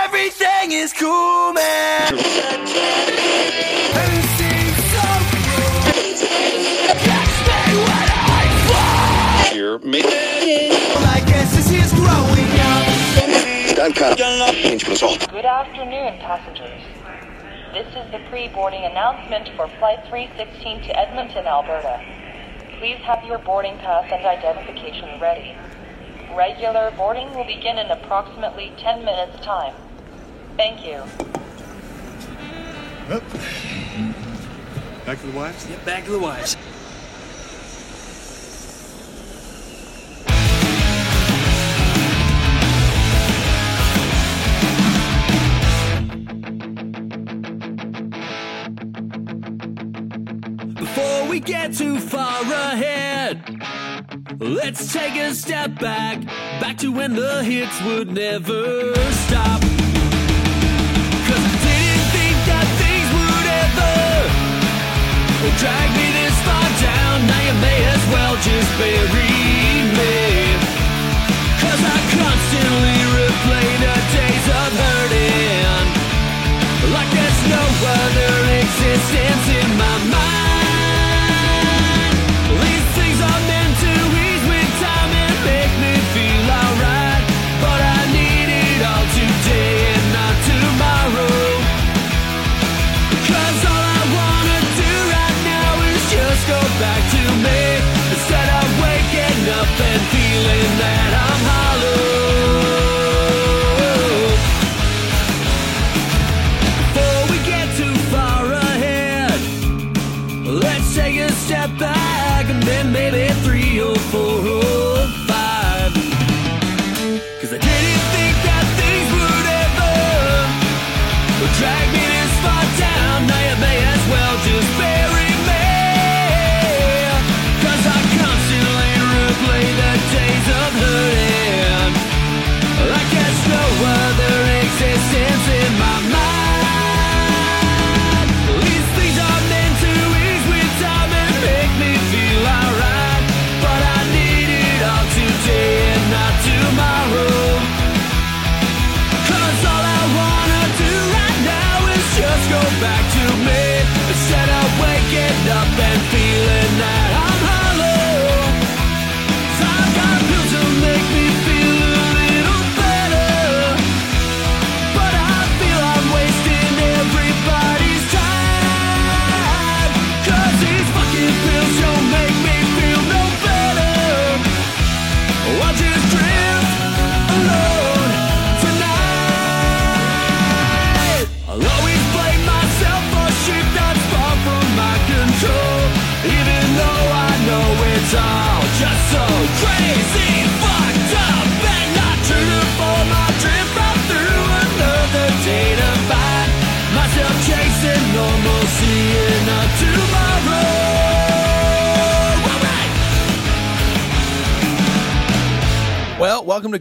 Everything is cool, man. Here, me. I guess this is growing up. Good afternoon, passengers. This is the pre-boarding announcement for Flight 316 to Edmonton, Alberta. Please have your boarding pass and identification ready. Regular boarding will begin in approximately 10 minutes' time. Thank you. Back to the wives? Get back to the wives. We get too far ahead, let's take a step back, back to when the hits would never stop. 'Cause I didn't think that things would ever drag me this far down. Now you may as well just bury me. 'Cause I constantly replay the days of hurting. Like there's no other existence in my mind.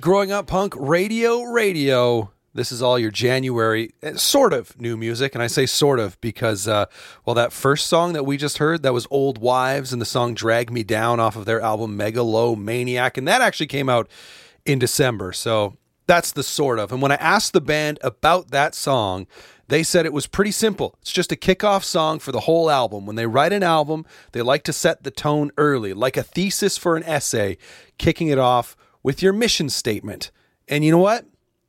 Growing Up Punk Radio Radio. This is all your January eh, sort of new music, and I say sort of because, uh, well, that first song that we just heard that was "Old Wives" and the song "Drag Me Down" off of their album Megalomaniac, and that actually came out in December. So that's the sort of. And when I asked the band about that song, they said it was pretty simple. It's just a kickoff song for the whole album. When they write an album, they like to set the tone early, like a thesis for an essay, kicking it off with your mission statement. And you know what?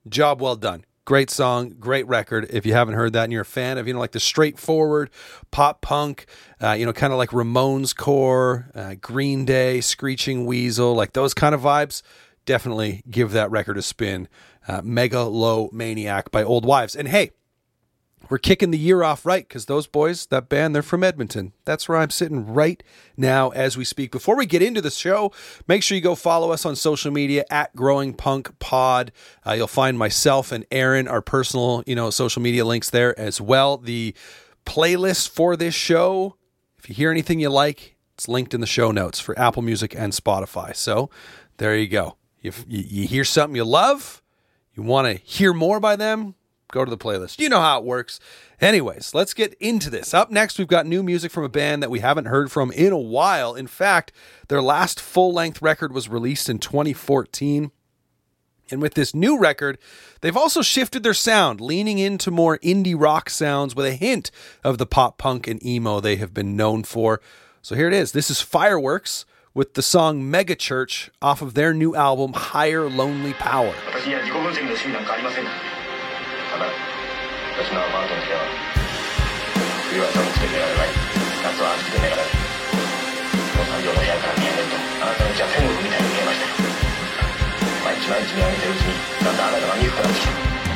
Job well done. Great song, great record. If you haven't heard that and you're a fan of, you know, like the straightforward pop punk, uh, you know, kind of like Ramones core, uh, Green Day, Screeching Weasel, like those kind of vibes, definitely give that record a spin. Uh, Megalomaniac by Old Wives. And hey, we're kicking the year off right because those boys, that band, they're from Edmonton. That's where I'm sitting right now as we speak. Before we get into the show, make sure you go follow us on social media at Growing Punk Pod. Uh, you'll find myself and Aaron, our personal, you know, social media links there as well. The playlist for this show, if you hear anything you like, it's linked in the show notes for Apple Music and Spotify. So there you go. If you, you hear something you love, you want to hear more by them, go to the playlist. You know how it works. Anyways, let's get into this. Up next, we've got new music from a band that we haven't heard from in a while. In fact, their last full length record was released in 2014. And with this new record, they've also shifted their sound, leaning into more indie rock sounds with a hint of the pop punk and emo they have been known for. So here it is. This is Fireworks with the song Megachurch off of their new album Higher Lonely Power. 私のアパートの部屋は冬は寒くて寝られない。夏は暑くて寝られない。この産業の部屋から見上げるとあなたの家は天国みたいに見えました。よ毎日毎日見上げてるうちにだんだんあなたが見えなくなってきた。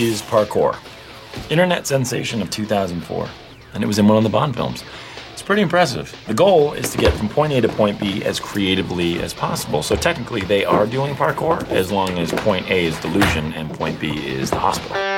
Is Parkour, internet sensation of 2004, and it was in one of the Bond films. It's pretty impressive. The goal is to get from point A to point B as creatively as possible. So technically, they are doing parkour as long as point A is delusion and point B is the hospital.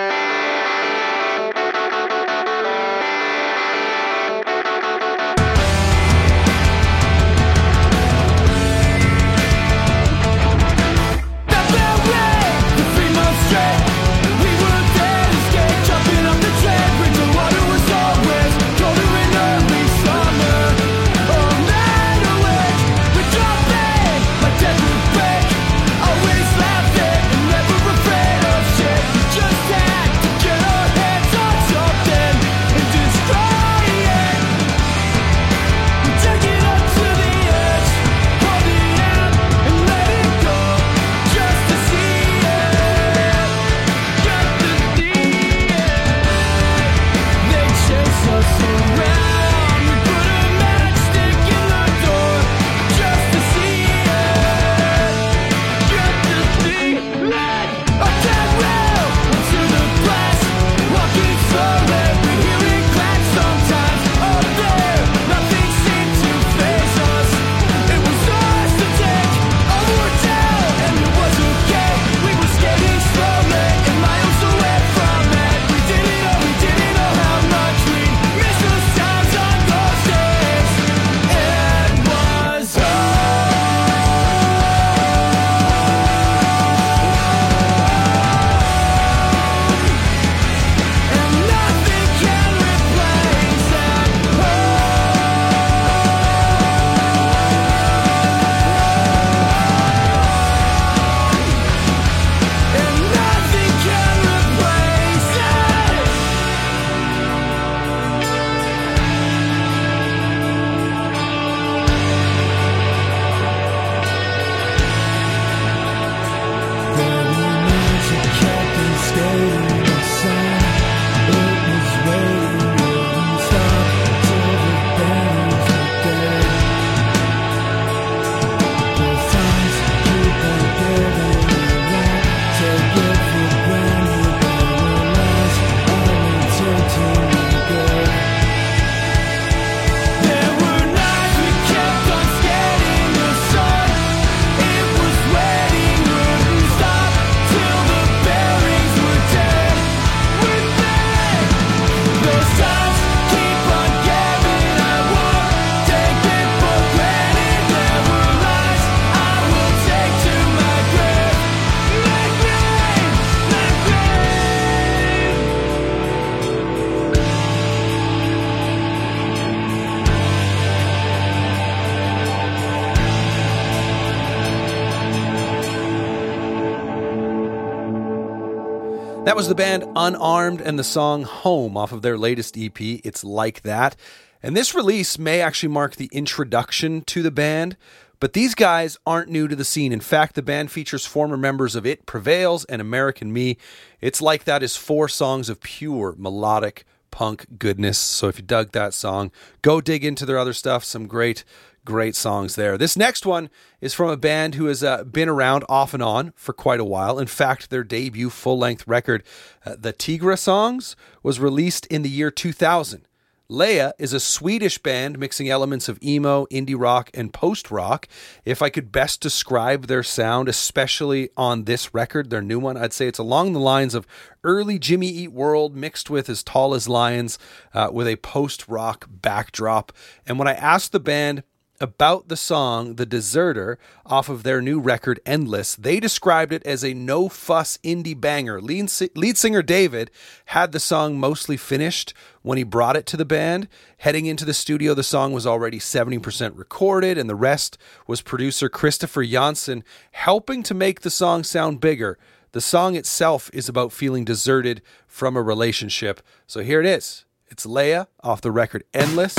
Was the band Unarmed and the song Home off of their latest EP, It's Like That. And this release may actually mark the introduction to the band, but these guys aren't new to the scene. In fact, the band features former members of It Prevails and American Me. It's Like That is four songs of pure melodic punk goodness. So if you dug that song, go dig into their other stuff. Some great great songs there. This next one is from a band who has uh, been around off and on for quite a while. In fact, their debut full length record, uh, The Tigra Songs, was released in the year 2000. Leiah is a Swedish band mixing elements of emo, indie rock, and post rock. If I could best describe their sound, especially on this record, their new one, I'd say it's along the lines of early Jimmy Eat World mixed with As Tall as Lions uh, with a post rock backdrop. And when I asked the band, about the song The Deserter off of their new record Endless. They described it as a no fuss indie banger. Lead, lead singer David had the song mostly finished when he brought it to the band. Heading into the studio, the song was already 70% recorded, and the rest was producer Christopher Janssen helping to make the song sound bigger. The song itself is about feeling deserted from a relationship. So here it is. It's Leiah off the record Endless.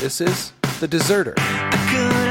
This is The Deserter. Could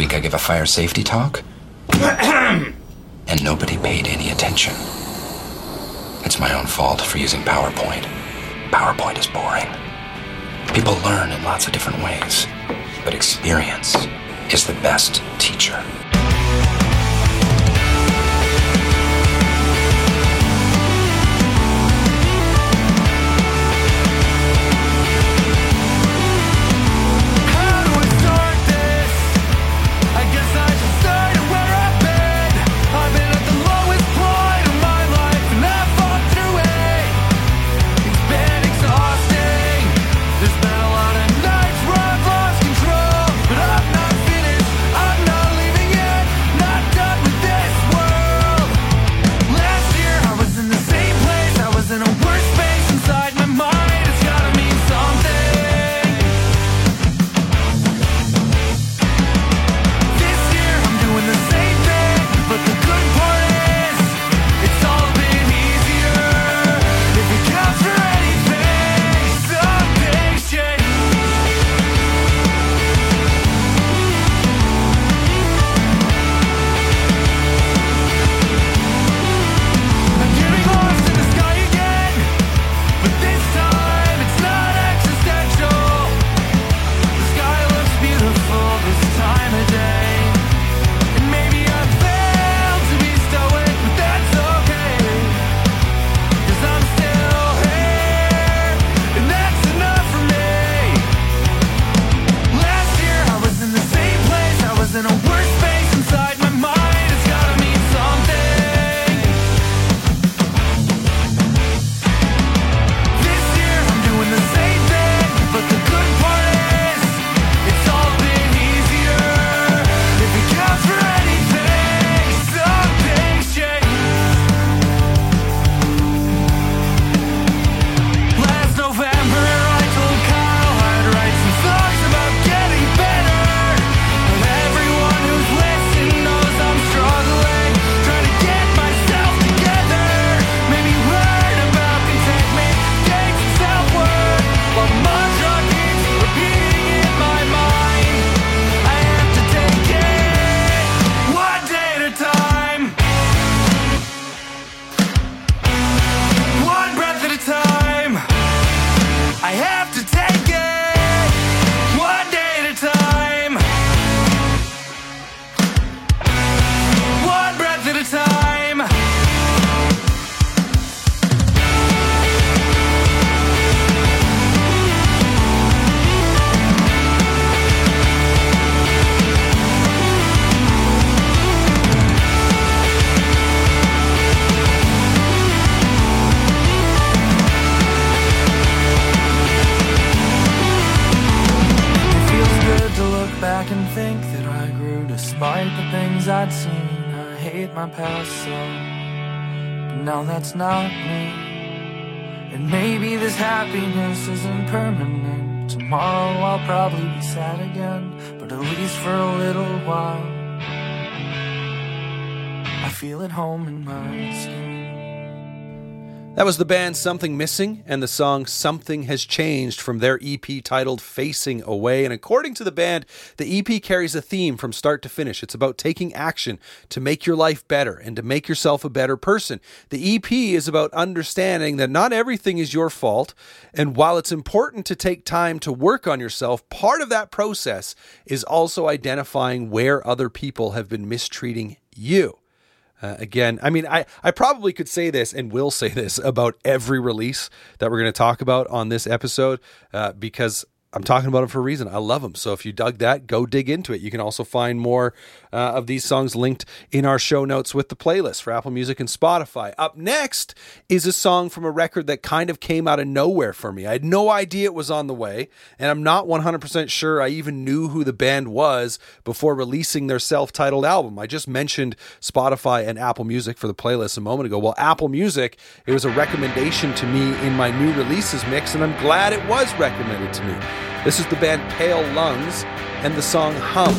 week I gave a fire safety talk, and nobody paid any attention. It's my own fault for using PowerPoint. PowerPoint is boring. People learn in lots of different ways, but experience is the best teacher. That's not me. And maybe this happiness isn't permanent. Tomorrow I'll probably be sad again, but at least for a little while, I feel at home in my skin. That was the band Something Missing and the song Something Has Changed from their EP titled Facing Away. And according to the band, the EP carries a theme from start to finish. It's about taking action to make your life better and to make yourself a better person. The EP is about understanding that not everything is your fault. And while it's important to take time to work on yourself, part of that process is also identifying where other people have been mistreating you. Uh, again, I mean, I, I probably could say this and will say this about every release that we're going to talk about on this episode uh, because I'm talking about them for a reason. I love them. So if you dug that, go dig into it. You can also find more uh, of these songs linked in our show notes with the playlist for Apple Music and Spotify. Up next is a song from a record that kind of came out of nowhere for me. I had no idea it was on the way, and I'm not 100% sure I even knew who the band was before releasing their self titled album. I just mentioned Spotify and Apple Music for the playlist a moment ago. Well, Apple Music, it was a recommendation to me in my new releases mix, and I'm glad it was recommended to me. This is the band Pale Lungs and the song Hum.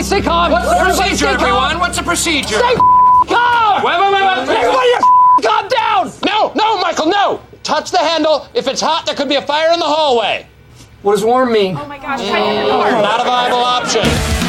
Everybody stay calm. What's the Everybody procedure, stay calm. everyone? What's the procedure? Stay calm. Wait, wait, wait, wait, wait. Everybody calm down. No, no, Michael, no. Touch the handle. If it's hot, there could be a fire in the hallway. What does warm mean? Oh my gosh, tighten. Not a viable option.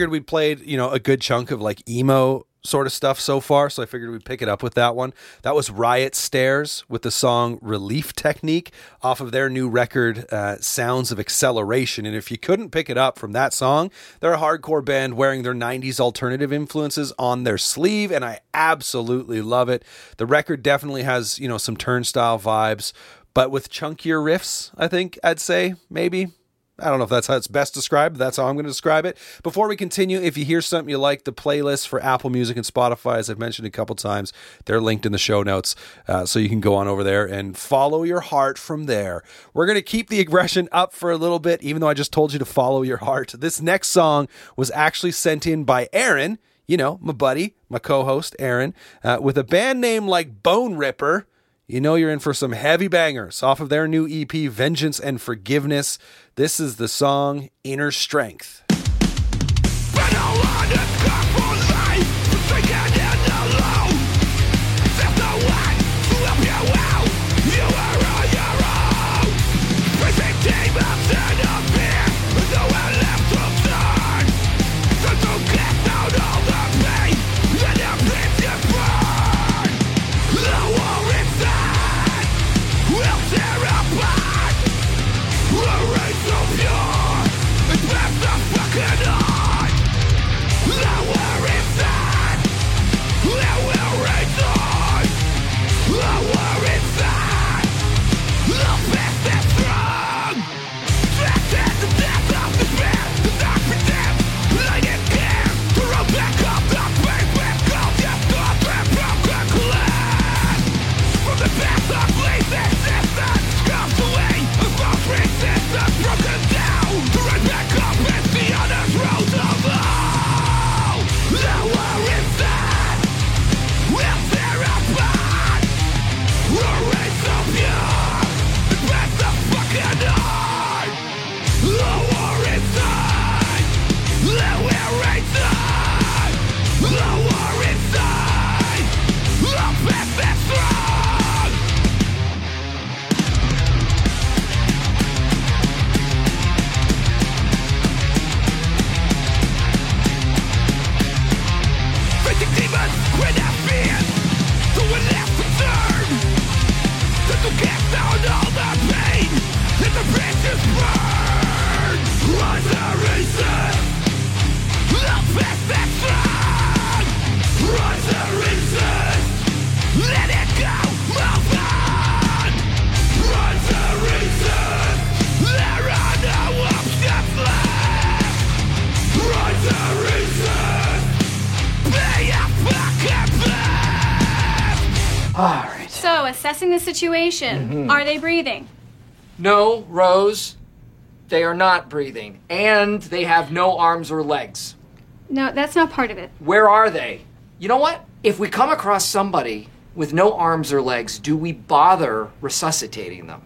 Figured we played, you know, a good chunk of like emo sort of stuff so far, so I figured we'd pick it up with that one. That was Riot Stairs with the song Relief Technique off of their new record, uh, Sounds of Acceleration. And if you couldn't pick it up from that song, they're a hardcore band wearing their 90s alternative influences on their sleeve, and I absolutely love it. The record definitely has, you know, some turnstile vibes, but with chunkier riffs, I think I'd say, maybe. I don't know if that's how it's best described. That's how I'm going to describe it. Before we continue, if you hear something you like, the playlists for Apple Music and Spotify, as I've mentioned a couple times, they're linked in the show notes, uh, so you can go on over there and follow your heart from there. We're going to keep the aggression up for a little bit, even though I just told you to follow your heart. This next song was actually sent in by Aaron. You know, my buddy, my co-host Aaron, uh, with a band name like Bone Ripper you know you're in for some heavy bangers off of their new EP, Vengeance and Forgiveness. This is the song Inner Strength. Assessing the situation, mm-hmm. are they breathing? No, Rose, they are not breathing, and they have no arms or legs. No, that's not part of it. Where are they? You know what? If we come across somebody with no arms or legs, do we bother resuscitating them?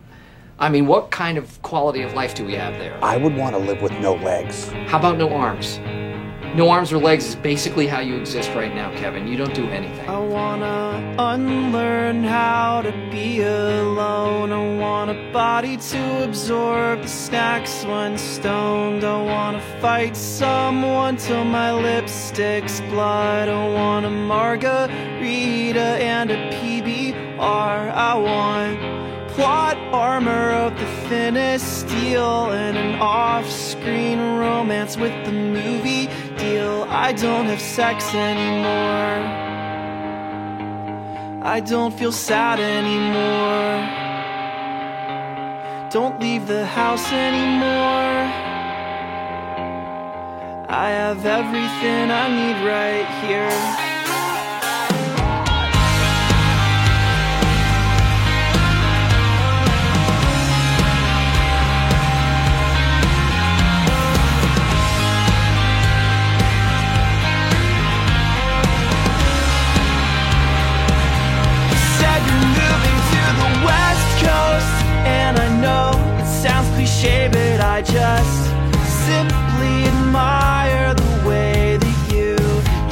I mean, what kind of quality of life do we have there? I would want to live with no legs. How about no arms? No arms or legs is basically how you exist right now, Kevin. You don't do anything. I wanna unlearn how to be alone. I want a body to absorb the snacks when stoned. I wanna fight someone till my lipstick's blood. I want a margarita and a PBR. I want plot armor of the thinnest steel and an off-screen romance with the movie deal. I don't have sex anymore. I don't feel sad anymore. Don't leave the house anymore. I have everything I need right here. cliche, I just simply admire the way that you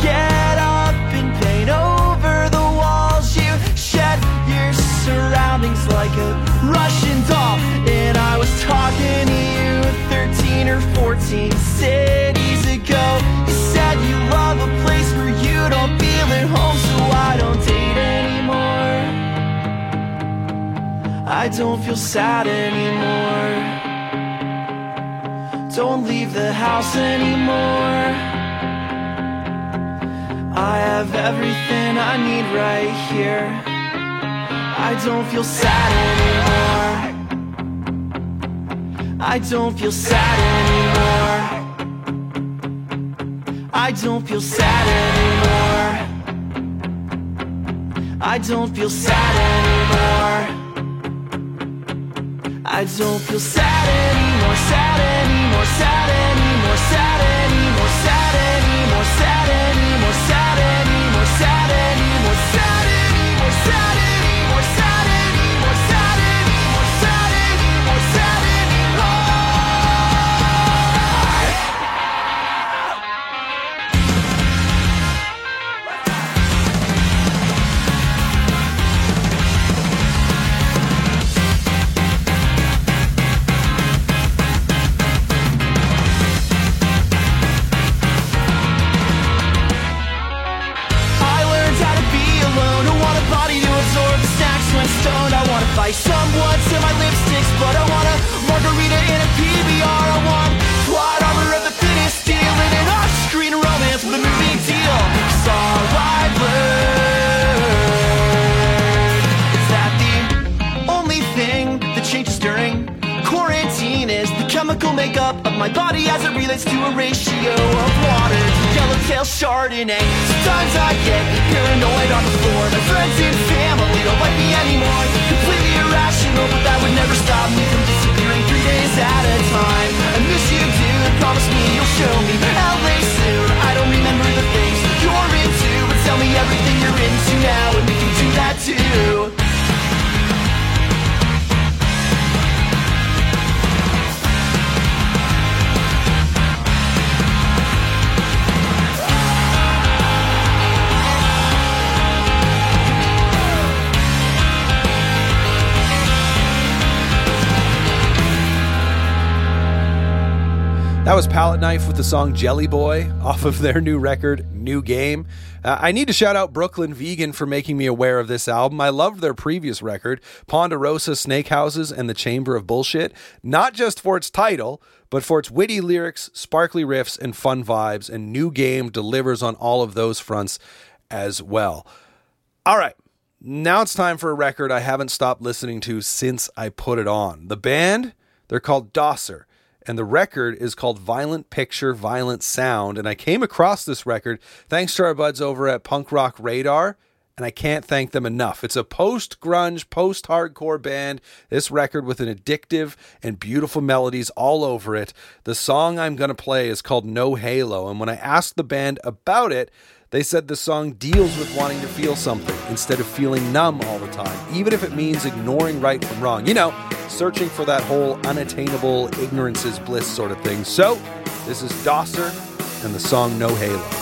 get up and paint over the walls. You shed your surroundings like a Russian doll. And I was talking to you 13 or 14 cities ago. You said you love a place where you don't feel at home, so I don't date anymore. I don't feel sad anymore. Don't leave the house anymore. I have everything I need right here. I don't feel sad anymore. I don't feel sad anymore. I don't feel sad anymore. I don't feel sad anymore. I don't feel sad anymore, sad anymore, sad anymore, sad anymore, sad anymore, sad anymore, of my body as it relates to a ratio of water to yellowtail chardonnay. Sometimes I get That was Palette Knife with the song Jelly Boy off of their new record, New Game. Uh, I need to shout out Brooklyn Vegan for making me aware of this album. I loved their previous record, Ponderosa Snake Houses and the Chamber of Bullshit, not just for its title, but for its witty lyrics, sparkly riffs, and fun vibes. And New Game delivers on all of those fronts as well. All right. Now it's time for a record I haven't stopped listening to since I put it on. The band, they're called Dosser, and the record is called Violent Picture, Violent Sound. And I came across this record thanks to our buds over at Punk Rock Radar, and I can't thank them enough. It's a post grunge, post hardcore band. This record with an addictive and beautiful melodies all over it. The song I'm going to play is called No Halo, and when I asked the band about it, they said the song deals with wanting to feel something instead of feeling numb all the time, even if it means ignoring right from wrong. You know, searching for that whole unattainable ignorance is bliss sort of thing. So, this is Dosser and the song No Halo.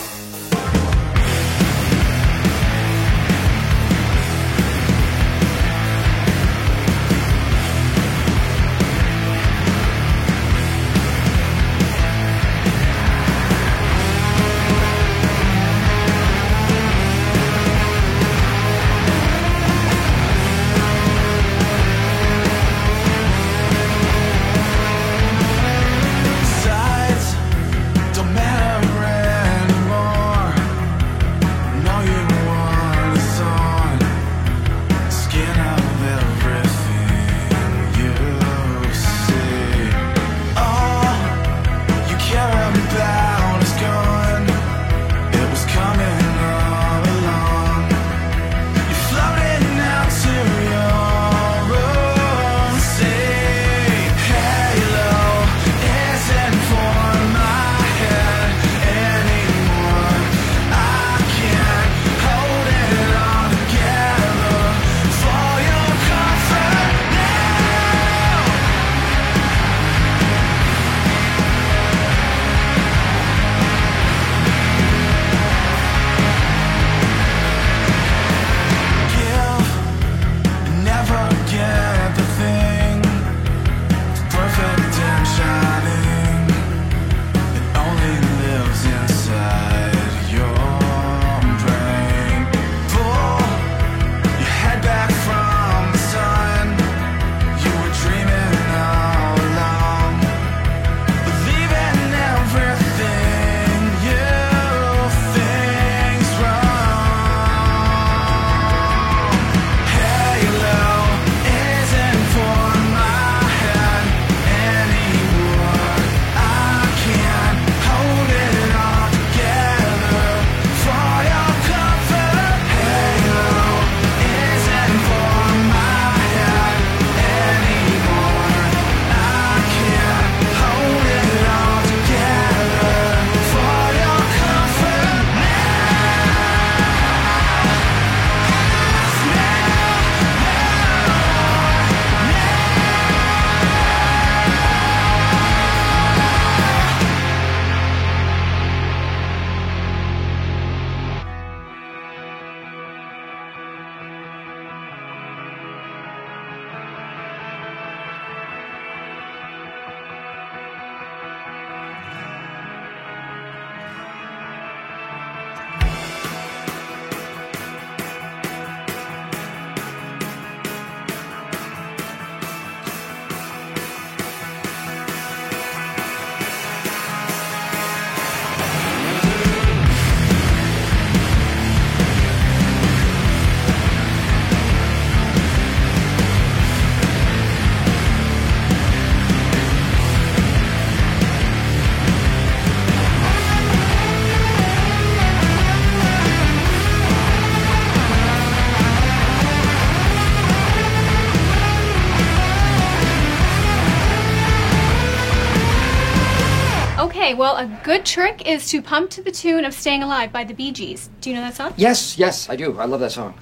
Good trick is to pump to the tune of Staying Alive by the Bee Gees. Do you know that song? Yes, yes, I do. I love that song.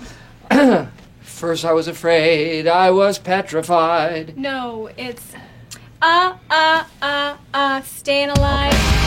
First, I was afraid, I was petrified. No, it's uh uh uh uh Staying Alive. And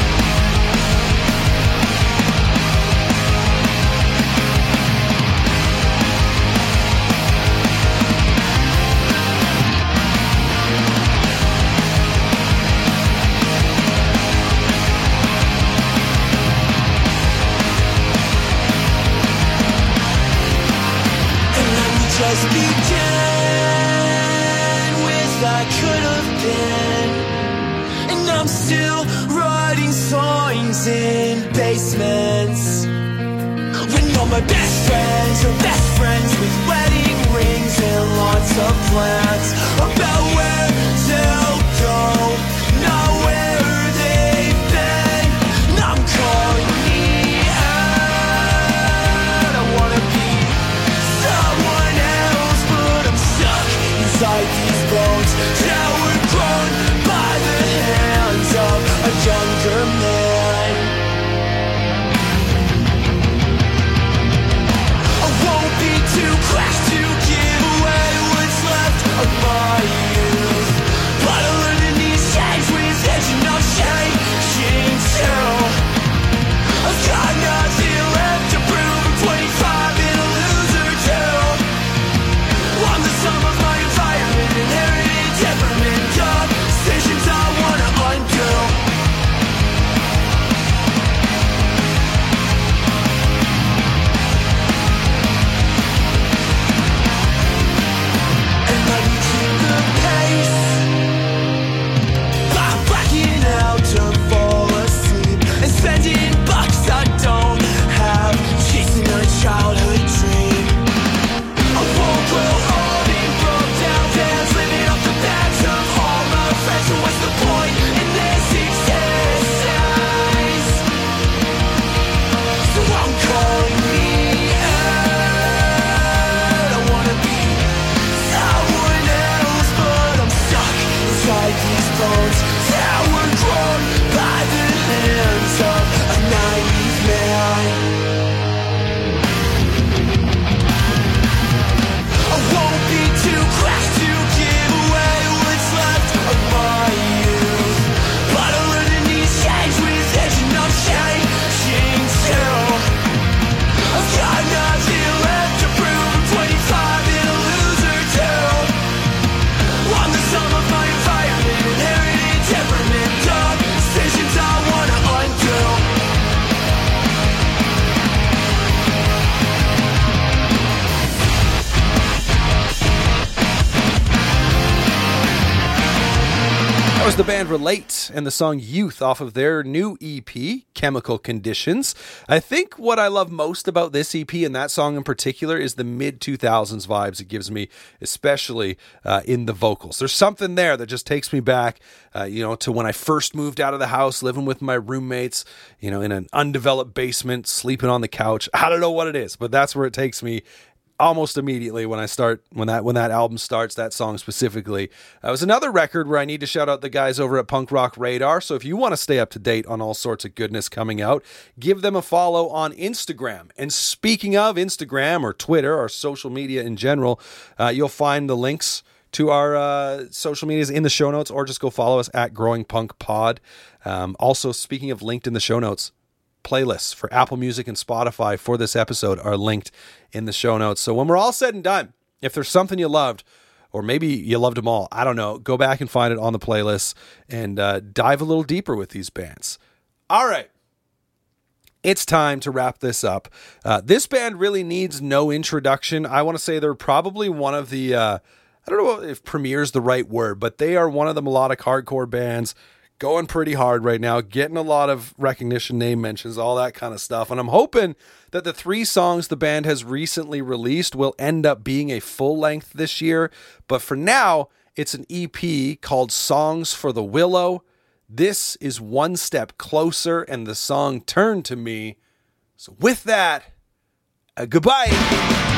the band Relate and the song Youth off of their new EP, Chemical Conditions. I think what I love most about this EP and that song in particular is the mid 2000s vibes it gives me, especially uh, in the vocals. There's something there that just takes me back, uh, you know, to when I first moved out of the house, living with my roommates, you know, in an undeveloped basement, sleeping on the couch. I don't know what it is, but that's where it takes me almost immediately when I start when that when that album starts that song specifically. It was another record where I need to shout out the guys over at Punk Rock Radar. So if you want to stay up to date on all sorts of goodness coming out, give them a follow on Instagram. And speaking of Instagram or Twitter or social media in general, uh, you'll find the links to our uh, social medias in the show notes, or just go follow us at Growing Punk Pod. Um, also, speaking of linked in the show notes, playlists for Apple Music and Spotify for this episode are linked in the show notes. So when we're all said and done, if there's something you loved, or maybe you loved them all, I don't know, go back and find it on the playlist and uh, dive a little deeper with these bands. All right. It's time to wrap this up. Uh, this band really needs no introduction. I want to say they're probably one of the, uh, I don't know if premiere is the right word, but they are one of the melodic hardcore bands going pretty hard right now, getting a lot of recognition, name mentions, all that kind of stuff. And I'm hoping that the three songs the band has recently released will end up being a full length this year. But for now, it's an EP called Songs for the Willow. This is one step closer, and the song Turn to Me. So, with that, uh, goodbye.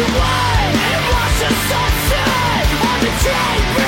away It was a sunset on the table